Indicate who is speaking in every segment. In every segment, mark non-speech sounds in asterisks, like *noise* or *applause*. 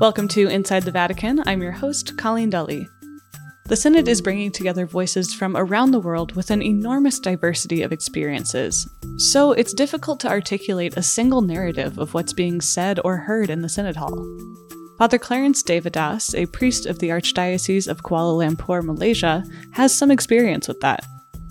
Speaker 1: Welcome to Inside the Vatican. I'm your host, Colleen Dulle. The Synod is bringing together voices from around the world with an enormous diversity of experiences. So it's difficult to articulate a single narrative of what's being said or heard in the Synod Hall. Father Clarence Devadass, a priest of the Archdiocese of Kuala Lumpur, Malaysia, has some experience with that.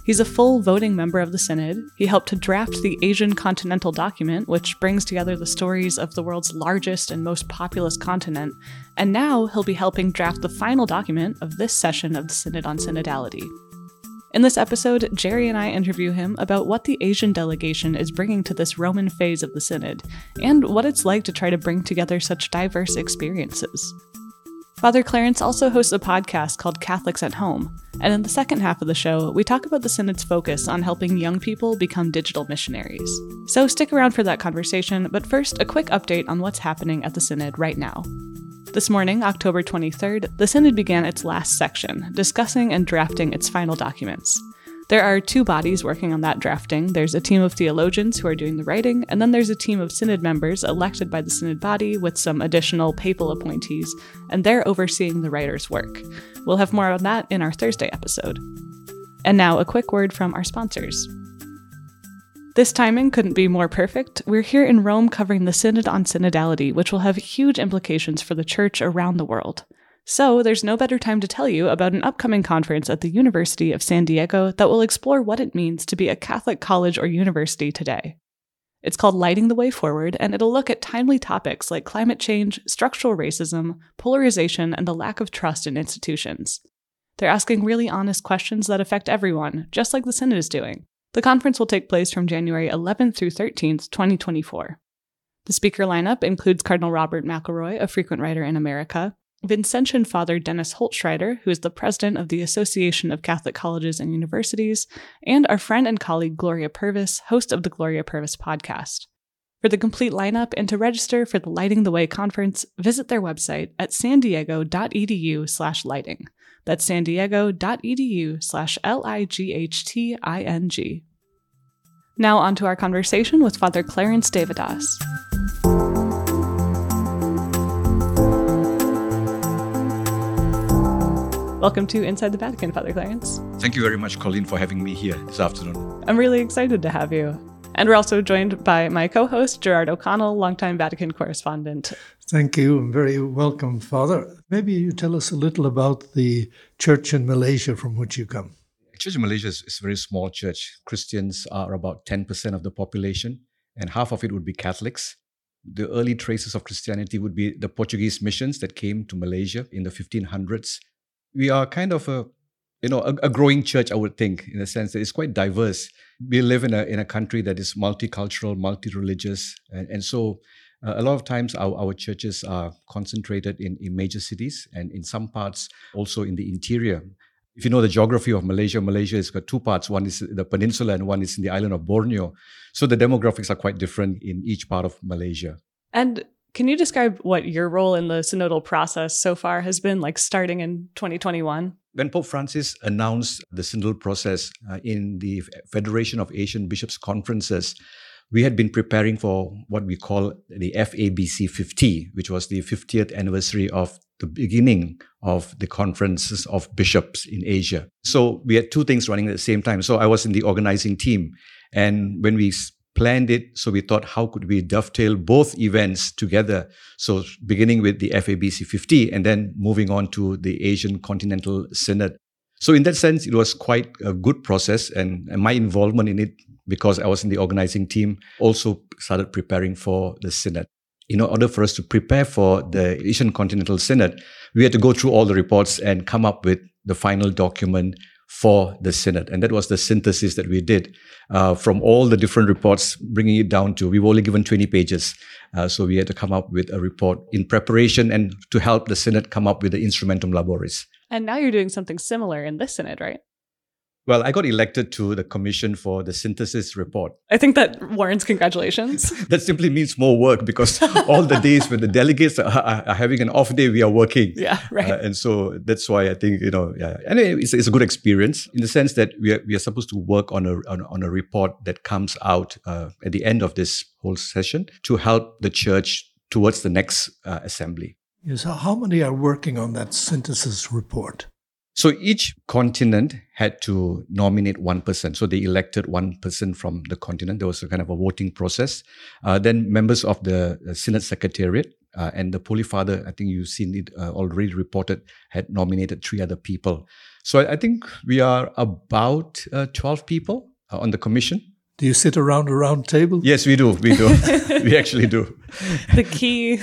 Speaker 1: He's a full voting member of the Synod. He helped to draft the Asian Continental Document, which brings together the stories of the world's largest and most populous continent, and now he'll be helping draft the final document of this session of the Synod on Synodality. In this episode, Jerry and I interview him about what the Asian delegation is bringing to this Roman phase of the Synod, and what it's like to try to bring together such diverse experiences. Father Clarence also hosts a podcast called Catholics at Home, and in the second half of the show, we talk about the Synod's focus on helping young people become digital missionaries. So stick around for that conversation, but first, a quick update on what's happening at the Synod right now. This morning, October 23rd, the Synod began its last section, discussing and drafting its final documents. There are two bodies working on that drafting. There's a team of theologians who are doing the writing, and then there's a team of synod members elected by the synod body with some additional papal appointees, and they're overseeing the writer's work. We'll have more on that in our Thursday episode. And now, a quick word from our sponsors. This timing couldn't be more perfect. We're here in Rome covering the Synod on Synodality, which will have huge implications for the Church around the world. So, there's no better time to tell you about an upcoming conference at the University of San Diego that will explore what it means to be a Catholic college or university today. It's called Lighting the Way Forward, and it'll look at timely topics like climate change, structural racism, polarization, and the lack of trust in institutions. They're asking really honest questions that affect everyone, just like the Synod is doing. The conference will take place from January 11th through 13th, 2024. The speaker lineup includes Cardinal Robert McElroy, a frequent writer in America, Vincentian Father Dennis Holtschneider, who is the president of the Association of Catholic Colleges and Universities, and our friend and colleague Gloria Purvis, host of the Gloria Purvis podcast. For the complete lineup and to register for the Lighting the Way conference, visit their website at san diego.edu slash lighting. That's san diego.edu slash L-I-G-H-T-I-N-G. Now on to our conversation with Father Clarence Devadass. Welcome to Inside the Vatican, Father Clarence.
Speaker 2: Thank you very much, Colleen, for having me here this afternoon.
Speaker 1: I'm really excited to have you. And we're also joined by my co host, Gerard O'Connell, longtime Vatican correspondent.
Speaker 3: Thank you and very welcome, Father. Maybe you tell us a little about the church in Malaysia from which you come.
Speaker 2: Church in Malaysia is, is a very small church. Christians are about 10% of the population, and half of it would be Catholics. The early traces of Christianity would be the Portuguese missions that came to Malaysia in the 1500s we are kind of a you know a, a, growing church i would think in a sense that it's quite diverse. We live in a in a country that is multicultural multi-religious and, and so uh, a lot of times our, our churches are concentrated in, in major cities and in some parts also in the interior. If you know the geography of malaysia malaysia has got two parts. One is the peninsula and one is in the island of borneo. So the demographics are quite different in each part of malaysia.
Speaker 1: And can you describe what your role in the synodal process so far has been, like starting in 2021?
Speaker 2: When Pope Francis announced the synodal process uh, in the Federation of Asian Bishops' Conferences, we had been preparing for what we call the FABC 50, which was the 50th anniversary of the beginning of the conferences of bishops in Asia. So we had two things running at the same time. So I was in the organizing team. And when we planned it. So we thought, how could we dovetail both events together? So beginning with the FABC 50 and then moving on to the Asian Continental Synod. So in that sense, it was quite a good process and, and my involvement in it, because I was in the organizing team, also started preparing for the Synod. In order for us to prepare for the Asian Continental Synod, we had to go through all the reports and come up with the final document for the Synod. And that was the synthesis that we did uh, from all the different reports, bringing it down to, we were only given 20 pages. Uh, so we had to come up with a report in preparation and to help the Synod come up with the instrumentum laboris.
Speaker 1: And now you're doing something similar in this Synod, right?
Speaker 2: Well, I got elected to the commission for the synthesis report.
Speaker 1: I think that warrants congratulations. *laughs*
Speaker 2: that simply means more work because *laughs* all the days when the delegates are, are, having an off day, we are working.
Speaker 1: Yeah, right. Uh,
Speaker 2: and so that's why I think, you know, yeah. Anyway, it's, it's, a good experience in the sense that we are, we are supposed to work on a, on, on a report that comes out uh, at the end of this whole session to help the church towards the next uh, assembly.
Speaker 3: Yes. How many are working on that synthesis report?
Speaker 2: So each continent had to nominate one person. So they elected one person from the continent. There was a kind of a voting process. Uh, then members of the Synod Secretariat uh, and the Holy Father, I think you've seen it uh, already reported, had nominated three other people. So I, I think we are about uh, 12 people uh, on the commission.
Speaker 3: Do you sit around a round table?
Speaker 2: Yes, we do. We do. *laughs* we actually do. *laughs*
Speaker 1: the key,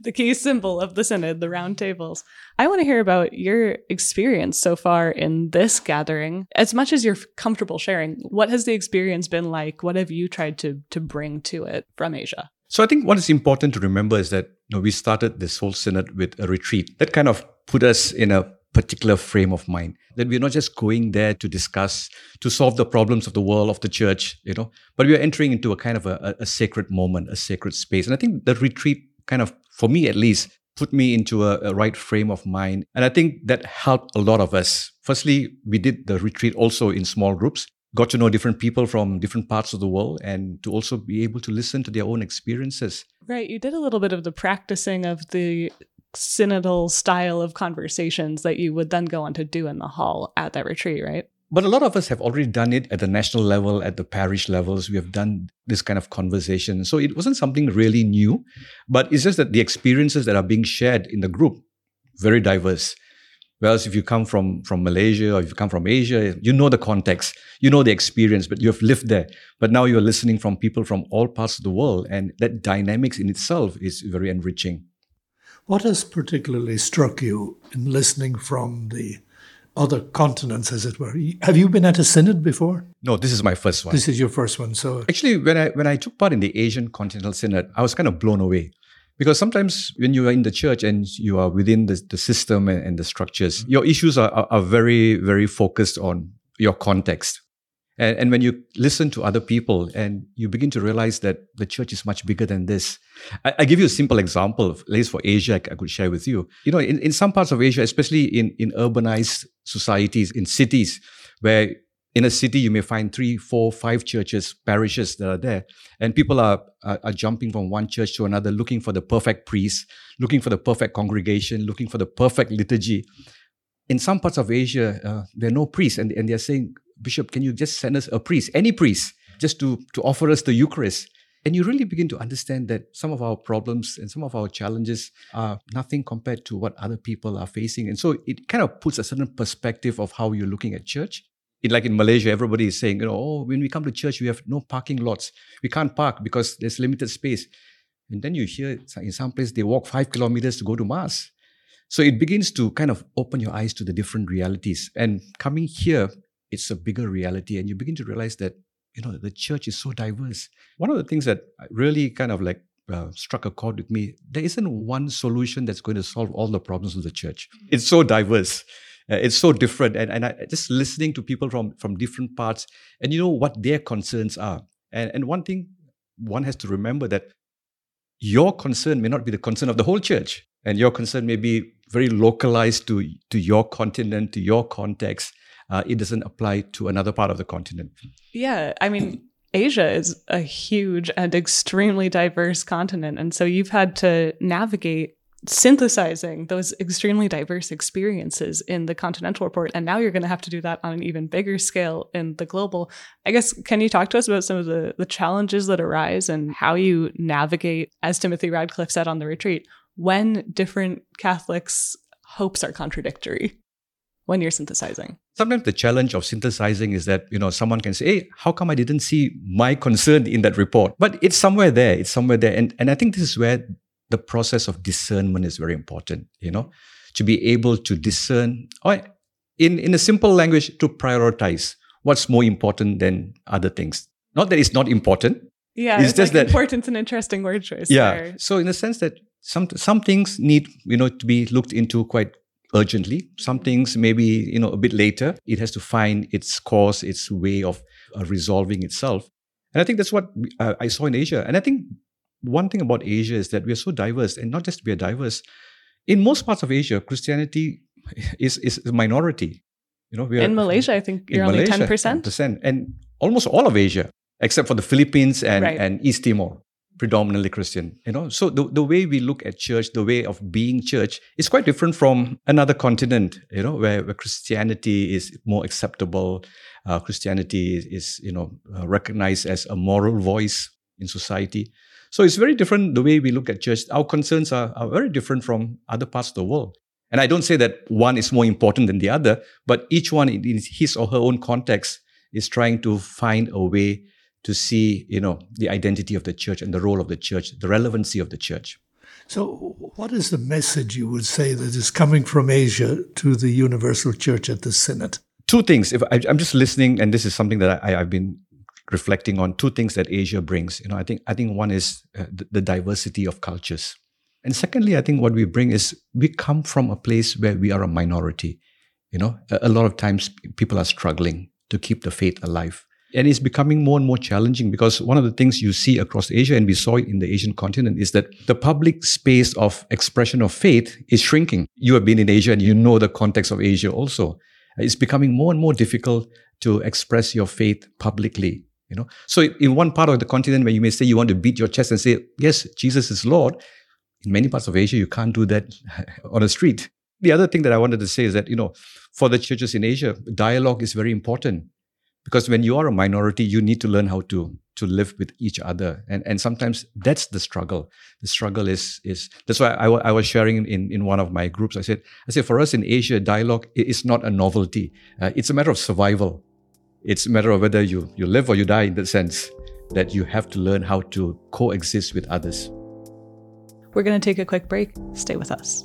Speaker 1: the key symbol of the synod, the round tables. I want to hear about your experience so far in this gathering. As much as you're comfortable sharing, what has the experience been like? What have you tried to to bring to it from Asia?
Speaker 2: So I think what is important to remember is that you know, we started this whole synod with a retreat that kind of put us in a particular frame of mind that we're not just going there to discuss to solve the problems of the world of the church you know but we are entering into a kind of a, a sacred moment a sacred space and i think the retreat kind of for me at least put me into a, a right frame of mind and i think that helped a lot of us firstly we did the retreat also in small groups got to know different people from different parts of the world and to also be able to listen to their own experiences.
Speaker 1: Right. You did a little bit of the practicing of the synodal style of conversations that you would then go on to do in the hall at that retreat, right?
Speaker 2: But a lot of us have already done it at the national level, at the parish levels. We have done this kind of conversation. So it wasn't something really new, but it's just that the experiences that are being shared in the group, very diverse. Whereas if you come from, from Malaysia or if you come from Asia, you know the context, you know the experience, but you have lived there. But now you're listening from people from all parts of the world, and that dynamics in itself is very enriching.
Speaker 3: What has particularly struck you in listening from the other continents, as it were? Have you been at a synod before?
Speaker 2: No, this is my first one.
Speaker 3: This is your first one. So
Speaker 2: actually, when I when I took part in the Asian Continental Synod, I was kind of blown away. Because sometimes when you are in the church and you are within the, the system and, and the structures, mm-hmm. your issues are, are, are very, very focused on your context. And, and when you listen to other people and you begin to realize that the church is much bigger than this. I, I give you a simple example, at least for Asia, I, I could share with you. You know, in, in some parts of Asia, especially in, in urbanized societies, in cities, where in a city you may find three, four, five churches, parishes that are there, and people are, are, are jumping from one church to another, looking for the perfect priest, looking for the perfect congregation, looking for the perfect liturgy. In some parts of Asia, uh, there are no priests, and, and they're saying, Bishop, can you just send us a priest, any priest, just to, to offer us the Eucharist? And you really begin to understand that some of our problems and some of our challenges are nothing compared to what other people are facing. And so it kind of puts a certain perspective of how you're looking at church. It, like in Malaysia, everybody is saying, you know, oh, when we come to church, we have no parking lots. We can't park because there's limited space. And then you hear in some place they walk five kilometers to go to mass. So it begins to kind of open your eyes to the different realities. And coming here, it's a bigger reality and you begin to realize that you know the church is so diverse. One of the things that really kind of like uh, struck a chord with me there isn't one solution that's going to solve all the problems of the church. It's so diverse. Uh, it's so different and, and I, just listening to people from from different parts and you know what their concerns are. And, and one thing one has to remember that your concern may not be the concern of the whole church and your concern may be very localized to to your continent to your context uh, it doesn't apply to another part of the continent.
Speaker 1: Yeah, I mean, Asia is a huge and extremely diverse continent. And so you've had to navigate synthesizing those extremely diverse experiences in the continental report. And now you're going to have to do that on an even bigger scale in the global. I guess, can you talk to us about some of the, the challenges that arise and how you navigate, as Timothy Radcliffe said on the retreat, when different Catholics' hopes are contradictory? When you're synthesizing?
Speaker 2: Sometimes the challenge of synthesizing is that, you know, someone can say, hey, how come I didn't see my concern in that report? But it's somewhere there. It's somewhere there. And, and I think this is where the process of discernment is very important, you know, to be able to discern, or in, in a simple language, to prioritize what's more important than other things. Not that it's not important.
Speaker 1: Yeah, it's, it's just like that important's an interesting word choice.
Speaker 2: Yeah. There. So in the sense that some some things need you know to be looked into quite urgently. Some things maybe you know a bit later. It has to find its course, its way of uh, resolving itself. And I think that's what uh, I saw in Asia. And I think one thing about Asia is that we are so diverse, and not just we are diverse. In most parts of Asia, Christianity is is a minority.
Speaker 1: You know, we are, in Malaysia, I think you're only ten percent.
Speaker 2: Percent, and almost all of Asia, except for the Philippines and, right. and East Timor, predominantly Christian. You know, so the, the way we look at church, the way of being church, is quite different from another continent. You know, where, where Christianity is more acceptable. Uh, Christianity is, is you know uh, recognized as a moral voice in society. So it's very different the way we look at church. Our concerns are, are very different from other parts of the world. And I don't say that one is more important than the other, but each one in his or her own context is trying to find a way to see, you know, the identity of the church and the role of the church, the relevancy of the church.
Speaker 3: So, what is the message you would say that is coming from Asia to the Universal Church at the Synod?
Speaker 2: Two things. If I, am just listening, and this is something that I, have been reflecting on two things that Asia brings. You know, I think I think one is uh, the, the diversity of cultures, and secondly, I think what we bring is we come from a place where we are a minority. You know, a, a lot of times people are struggling to keep the faith alive. And it's becoming more and more challenging because one of the things you see across Asia, and we saw it in the Asian continent, is that the public space of expression of faith is shrinking. You have been in Asia and you know the context of Asia also. It's becoming more and more difficult to express your faith publicly you know so in one part of the continent where you may say you want to beat your chest and say yes jesus is lord in many parts of asia you can't do that *laughs* on a street the other thing that i wanted to say is that you know for the churches in asia dialogue is very important because when you are a minority you need to learn how to to live with each other and and sometimes that's the struggle the struggle is is that's why i, I was sharing in in one of my groups i said i said for us in asia dialogue is not a novelty uh, it's a matter of survival it's a matter of whether you, you live or you die in the sense that you have to learn how to coexist with others.
Speaker 1: We're going to take a quick break. Stay with us.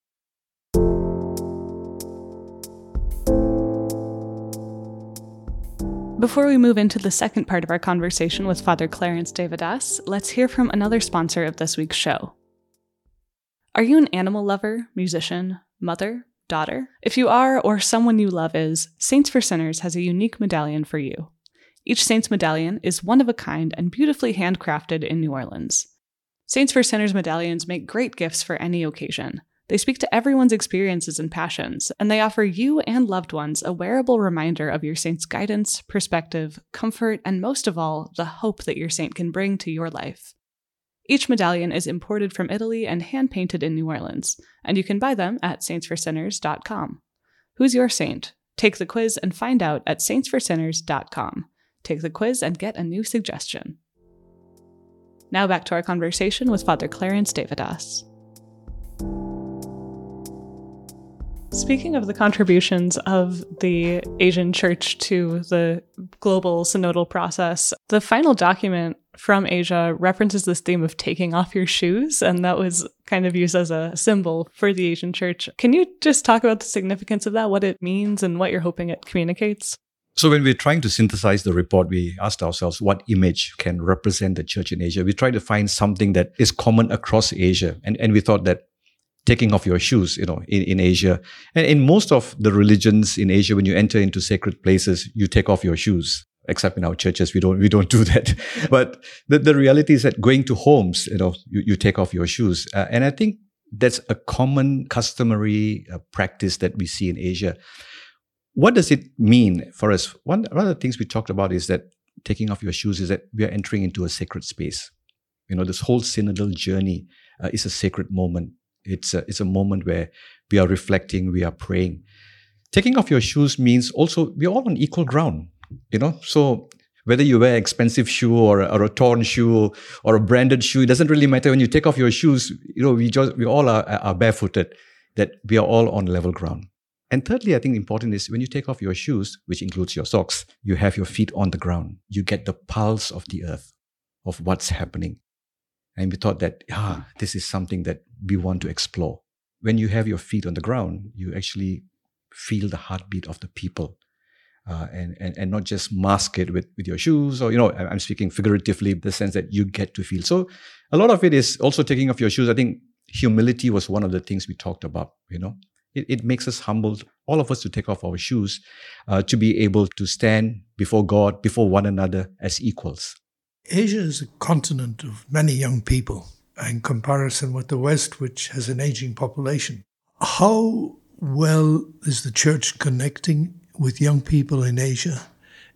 Speaker 1: Before we move into the second part of our conversation with Father Clarence Devadass, let's hear from another sponsor of this week's show. Are you an animal lover, musician, mother, daughter? If you are, or someone you love is, Saints for Sinners has a unique medallion for you. Each Saints medallion is one of a kind and beautifully handcrafted in New Orleans. Saints for Sinners medallions make great gifts for any occasion. They speak to everyone's experiences and passions, and they offer you and loved ones a wearable reminder of your saint's guidance, perspective, comfort, and most of all, the hope that your saint can bring to your life. Each medallion is imported from Italy and hand painted in New Orleans, and you can buy them at saintsforsinners.com. Who's your saint? Take the quiz and find out at saintsforsinners.com. Take the quiz and get a new suggestion. Now back to our conversation with Father Clarence Devadass. Speaking of the contributions of the Asian church to the global synodal process, the final document from Asia references this theme of taking off your shoes, and that was kind of used as a symbol for the Asian church. Can you just talk about the significance of that, what it means, and what you're hoping it communicates?
Speaker 2: So, when we're trying to synthesize the report, we asked ourselves what image can represent the church in Asia. We tried to find something that is common across Asia. And, and we thought that taking off your shoes, you know, in, in Asia. And in most of the religions in Asia, when you enter into sacred places, you take off your shoes. Except in our churches, we don't we don't do that. *laughs* but the, the reality is that going to homes, you know, you, you take off your shoes, uh, and I think that's a common customary uh, practice that we see in Asia. what does it mean for us? One, one of the things we talked about is that taking off your shoes is that we are entering into a sacred space. You know, this whole synodal journey uh, is a sacred moment. It's a, it's a moment where we are reflecting, we are praying. Taking off your shoes means also we're all on equal ground. You know, so whether you wear expensive shoe or, or a torn shoe or a branded shoe, it doesn't really matter. When you take off your shoes, you know, we just we all are, are barefooted. That we are all on level ground. And thirdly, I think important is when you take off your shoes, which includes your socks, you have your feet on the ground. You get the pulse of the earth, of what's happening. And we thought that, ah, this is something that we want to explore. When you have your feet on the ground, you actually feel the heartbeat of the people. Uh, and, and and not just mask it with, with your shoes or you know I'm speaking figuratively the sense that you get to feel so a lot of it is also taking off your shoes I think humility was one of the things we talked about you know it, it makes us humble, all of us, to take off our shoes, uh, to be able to stand before God, before one another as equals.
Speaker 3: Asia is a continent of many young people in comparison with the West, which has an aging population. How well is the church connecting with young people in Asia?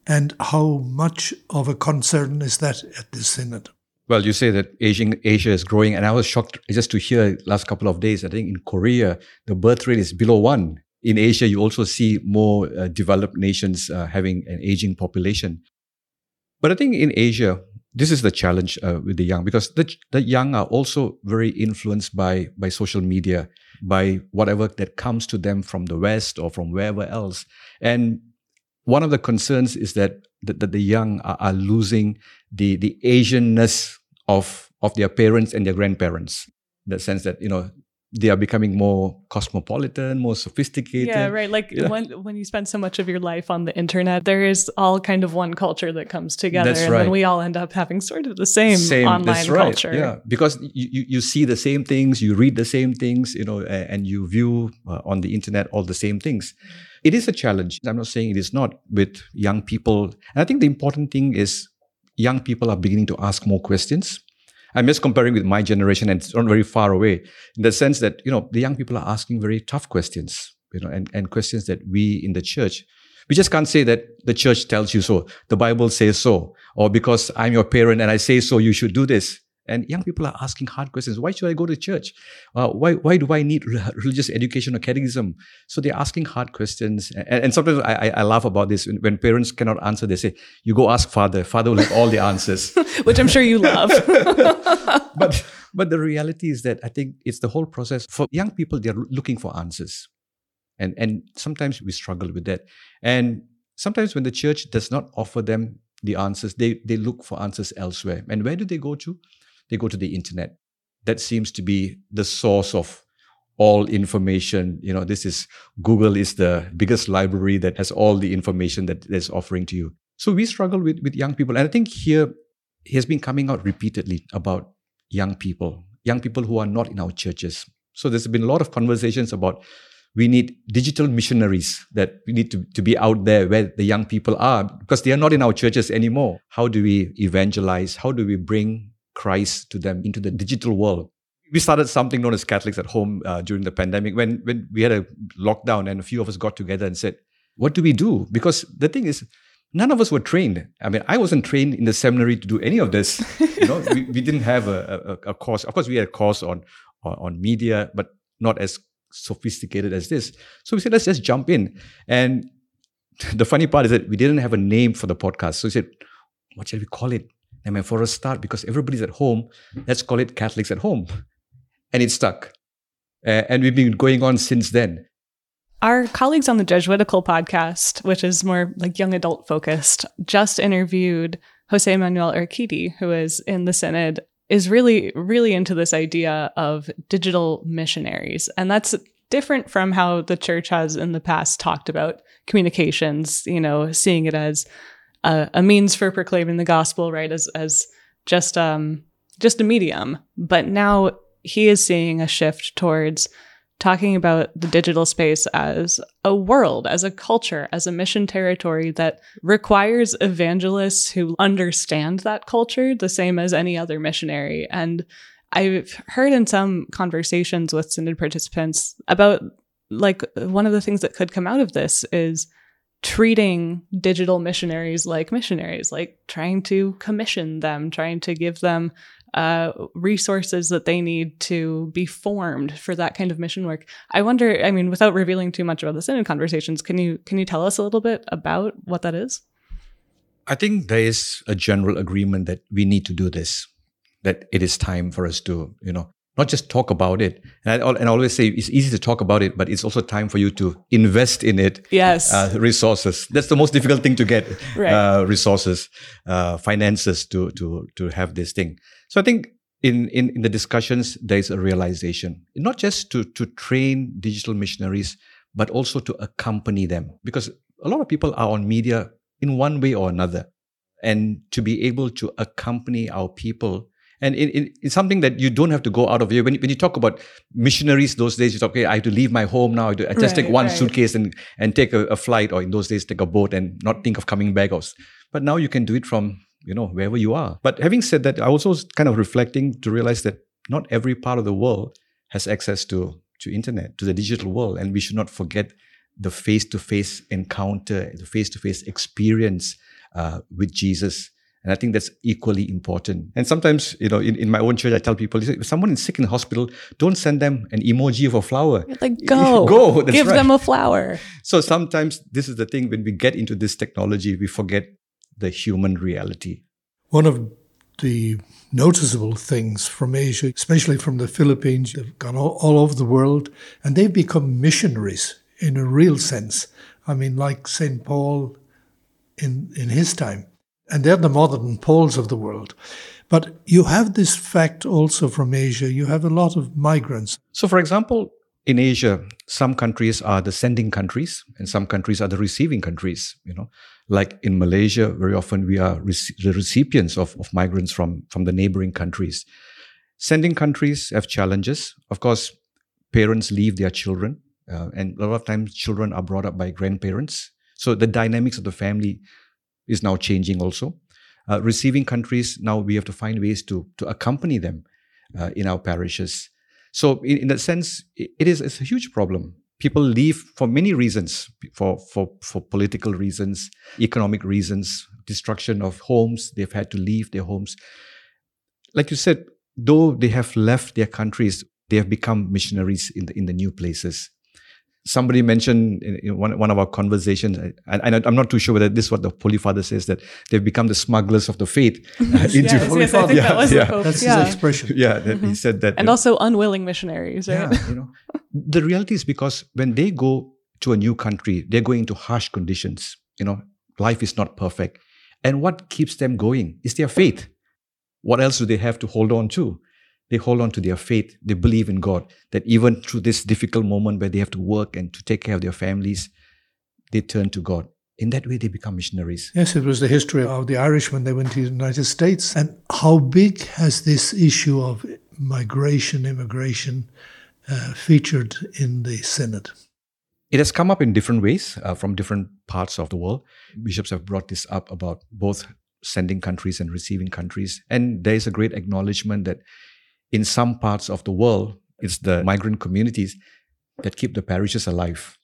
Speaker 3: And how much of a concern is that at this synod?
Speaker 2: Well, you say that Asia is growing, and I was shocked just to hear last couple of days. I think in Korea the birth rate is below one. In Asia, you also see more uh, developed nations uh, having an aging population. But I think in Asia, this is the challenge uh, with the young because the, the young are also very influenced by by social media, by whatever that comes to them from the West or from wherever else, and one of the concerns is that, that, that the young are, are, losing the, the Asianness of, of their parents and their grandparents. In the sense that, you know, they are becoming more cosmopolitan, more sophisticated.
Speaker 1: Yeah, right. Like when when you spend so much of your life on the internet, there is all kind of one culture that comes together, that's and right. then we all end up having sort of the same, same online right. culture.
Speaker 2: Yeah, because you, you, you see the same things, you read the same things, you know, and you view uh, on the internet all the same things. It is a challenge. I'm not saying it is not with young people. And I think the important thing is young people are beginning to ask more questions I'm just comparing with my generation and it's not very far away in the sense that, you know, the young people are asking very tough questions, you know, and, and questions that we in the church, we just can't say that the church tells you so, the Bible says so, or because I'm your parent and I say so, you should do this. And young people are asking hard questions. Why should I go to church? Uh, why, why do I need *laughs* religious education or catechism? So they're asking hard questions. And, and sometimes I, I, laugh about this. When, when, parents cannot answer, they say, You go ask father. Father will have all the answers. *laughs*
Speaker 1: Which I'm sure you love. *laughs*
Speaker 2: but, but the reality is that I think it's the whole process. For young people, they're looking for answers. And, and sometimes we struggle with that. And sometimes when the church does not offer them the answers, they, they look for answers elsewhere. And where do they go to? They go to the internet. That seems to be the source of all information. You know, this is Google is the biggest library that has all the information that is offering to you. So we struggle with, with young people. And I think here he has been coming out repeatedly about young people, young people who are not in our churches. So there's been a lot of conversations about we need digital missionaries that we need to, to be out there where the young people are because they are not in our churches anymore. How do we evangelize? How do we bring Christ to them into the digital world. We started something known as Catholics at Home uh, during the pandemic when, when we had a lockdown and a few of us got together and said, What do we do? Because the thing is, none of us were trained. I mean, I wasn't trained in the seminary to do any of this. You know, we, we didn't have a, a, a, course. Of course, we had a course on, on, on media, but not as sophisticated as this. So we said, let's just jump in. And *laughs* the funny part is that we didn't have a name for the podcast. So we said, what shall we call it? I mean, for a start, because everybody's at home, let's call it Catholics at Home. And it stuck. Uh, and we've been going on since then.
Speaker 1: Our colleagues on the Jesuitical podcast, which is more like young adult focused, just interviewed Jose Manuel Urquidy, who is in the Synod, is really, really into this idea of digital missionaries. And that's different from how the church has in the past talked about communications, you know, seeing it as a, a means for proclaiming the gospel, right? As as just um just a medium. But now he is seeing a shift towards talking about the digital space as a world, as a culture, as a mission territory that requires evangelists who understand that culture the same as any other missionary. And I've heard in some conversations with synod participants about like one of the things that could come out of this is treating digital missionaries like missionaries, like trying to commission them, trying to give them uh, resources that they need to be formed for that kind of mission work. I wonder, I mean, without revealing too much about the Synod conversations, can you can you tell us a little bit about what that is?
Speaker 2: I think there is a general agreement that we need to do this, that it is time for us to, you know, not just talk about it. And I, and I always say it's easy to talk about it, but it's also time for you to invest in it.
Speaker 1: Yes.
Speaker 2: Uh, resources. That's the most difficult thing to get. *laughs*
Speaker 1: Right.
Speaker 2: Uh, resources, uh, finances to to to have this thing. So I think in, in in the discussions there is a realization, not just to to train digital missionaries, but also to accompany them, because a lot of people are on media in one way or another, and to be able to accompany our people and it, it, it's something that you don't have to go out of here. When, when you talk about missionaries those days, you talk, okay, I have to leave my home now. I, I just
Speaker 1: Right,
Speaker 2: take one
Speaker 1: right.
Speaker 2: suitcase and, and take a, a flight, or in those days, take a boat and not think of coming back. Or, but now you can do it from, you know, wherever you are. But having said that, I also was kind of reflecting to realize that not every part of the world has access to, to internet, to the digital world. And we should not forget the face-to-face encounter, the face-to-face experience uh, with Jesus. And I think that's equally important. And sometimes, you know, in, in my own church, I tell people, if someone is sick in the hospital, don't send them an emoji of a flower.
Speaker 1: Like *laughs* go,
Speaker 2: Go, that's
Speaker 1: give
Speaker 2: right.
Speaker 1: them a flower.
Speaker 2: So sometimes this is the thing when we get into this technology, we forget the human reality.
Speaker 3: One of the noticeable things from Asia, especially from the Philippines, they've gone all, all over the world and they've become missionaries in a real sense. I mean, like St. Paul in, in his time. And they're the modern Pauls of the world. But you have this fact also from Asia. You have a lot of migrants.
Speaker 2: So, for example, in Asia, some countries are the sending countries and some countries are the receiving countries. You know, like in Malaysia, very often we are rec- the recipients of, of migrants from, from the neighboring countries. Sending countries have challenges. Of course, parents leave their children, uh, and a lot of times children are brought up by grandparents. So the dynamics of the family is now changing also. Uh, receiving countries, now we have to find ways to, to accompany them uh, in our parishes. So, in, in that sense, it is it's a huge problem. People leave for many reasons, for, for, for political reasons, economic reasons, destruction of homes. They've had to leave their homes. Like you said, though they have left their countries, they have become missionaries in the, in the new places somebody mentioned in in one, one of our conversations, and, and I'm not too sure whether this is what the Holy Father says, that they've become the smugglers of the faith *laughs* uh, into
Speaker 1: yes, yes, I think that
Speaker 2: yeah,
Speaker 3: That's
Speaker 1: yeah.
Speaker 3: his expression.
Speaker 2: yeah, that he said that.
Speaker 1: and also unwilling missionaries, right?
Speaker 2: yeah, you know, the reality is because when they go to a new country, they're going into harsh conditions. You know, life is not perfect, and what keeps them going is their faith. What else do they have to hold on to? They hold on to their faith. They believe in God. That even through this difficult moment where they have to work and to take care of their families, they turn to God. In that way, they become missionaries.
Speaker 3: Yes, it was the history of the Irish when they went to the United States. And how big has this issue of migration, immigration uh, featured in the Synod?
Speaker 2: It has come up in different ways uh, from different parts of the world. Bishops have brought this up about both sending countries and receiving countries. And there is a great acknowledgement that in some parts of the world, it's the migrant communities that keep the parishes alive.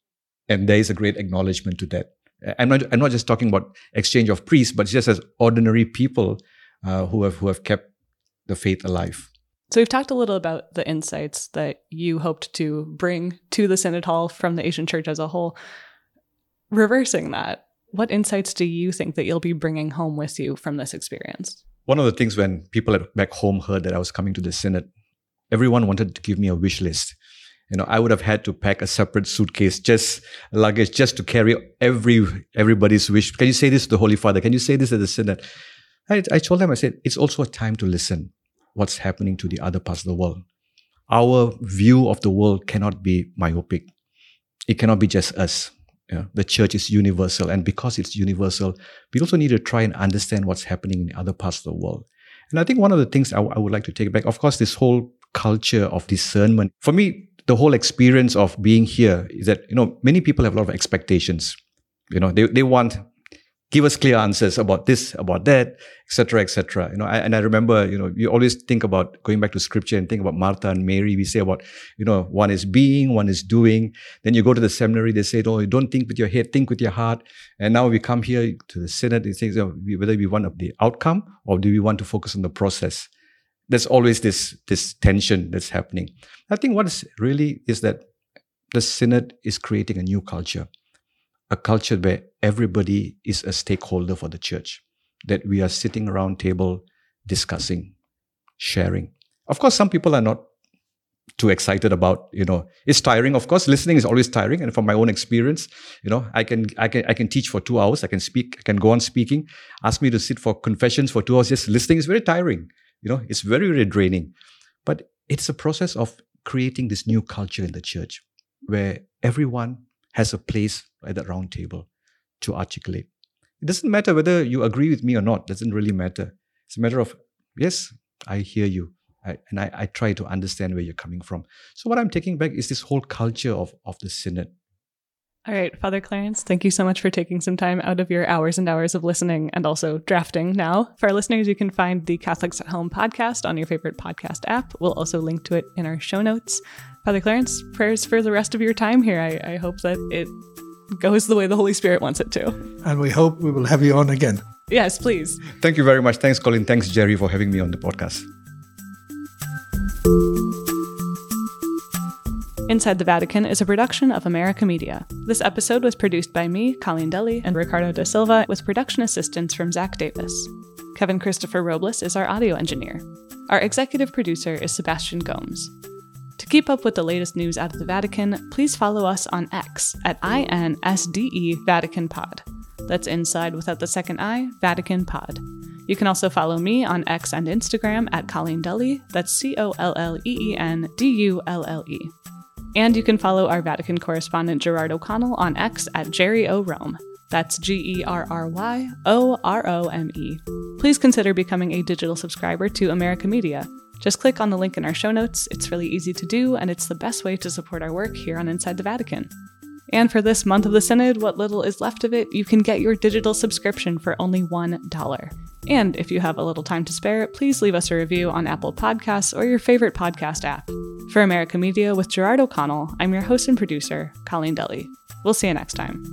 Speaker 2: And there is a great acknowledgement to that. I'm not, I'm not just talking about exchange of priests, but just as ordinary people uh, who, have, who have kept the faith alive.
Speaker 1: So we've talked a little about the insights that you hoped to bring to the Synod Hall from the Asian Church as a whole. Reversing that, what insights do you think that you'll be bringing home with you from this experience?
Speaker 2: One of the things when people at back home heard that I was coming to the synod, everyone wanted to give me a wish list. You know, I would have had to pack a separate suitcase, just luggage, just to carry every everybody's wish. Can you say this to the Holy Father? Can you say this at the synod? I, I told them, I said, it's also a time to listen what's happening to the other parts of the world. Our view of the world cannot be myopic. It cannot be just us. Know, the church is universal, and because it's universal, we also need to try and understand what's happening in other parts of the world. And I think one of the things I, I would like to take back, of course, this whole culture of discernment. For me, the whole experience of being here is that you know many people have a lot of expectations. You know, they they want give us clear answers about this, about that, etc., etc. You know, I, and I remember, you know, you always think about going back to scripture and think about Martha and Mary. We say about, you know, one is being, one is doing. Then you go to the seminary, they say, you don't think with your head, think with your heart. And now we come here to the synod, it says whether we want the outcome or do we want to focus on the process. There's always this this tension that's happening. I think what is really is that the synod is creating a new culture a culture where everybody is a stakeholder for the church, that we are sitting around table discussing, sharing. Of course, some people are not too excited about you know it's tiring. Of course listening is always tiring and from my own experience you know i can i can i can teach for two hours i can speak i can go on speaking. Ask me to sit for confessions for two hours. Just listening is very tiring you know it's very very draining. But it's a process of creating this new culture in the church where everyone has a place at that round table to articulate. It doesn't matter whether you agree with me or not, it doesn't really matter. It's a matter of, yes, I hear you. I, and I, I try to understand where you're coming from. So what I'm taking back is this whole culture of, of the synod.
Speaker 1: All right, Father Clarence, thank you so much for taking some time out of your hours and hours of listening and also drafting now. For our listeners, you can find the Catholics at Home podcast on your favorite podcast app. We'll also link to it in our show notes. Father Clarence, prayers for the rest of your time here. I, I hope that it goes the way the Holy Spirit wants it to.
Speaker 3: And we hope we will have you on again.
Speaker 1: Yes, please.
Speaker 2: Thank you very much. Thanks, Colin. Thanks, Jerry, for having me on the podcast.
Speaker 1: Inside the Vatican is a production of America Media. This episode was produced by me, Colleen Dulle, and Ricardo da Silva, with production assistance from Zach Davis. Kevin Christopher Robles is our audio engineer. Our executive producer is Sebastian Gomes. To keep up with the latest news out of the Vatican, please follow us on X at INSDE Vatican Pod. That's inside without the second I, Vatican Pod. You can also follow me on X and Instagram at Colleen Dulle, that's C O L L E E N D U L L E. And you can follow our Vatican correspondent Gerard O'Connell on X at Jerry O. Rome. That's G E R R Y O R O M E. Please consider becoming a digital subscriber to America Media. Just click on the link in our show notes. It's really easy to do, and it's the best way to support our work here on Inside the Vatican. And for this month of the Synod, what little is left of it, you can get your digital subscription for only $1. And if you have a little time to spare, please leave us a review on Apple Podcasts or your favorite podcast app. For America Media with Gerard O'Connell, I'm your host and producer, Colleen Dulle. We'll see you next time.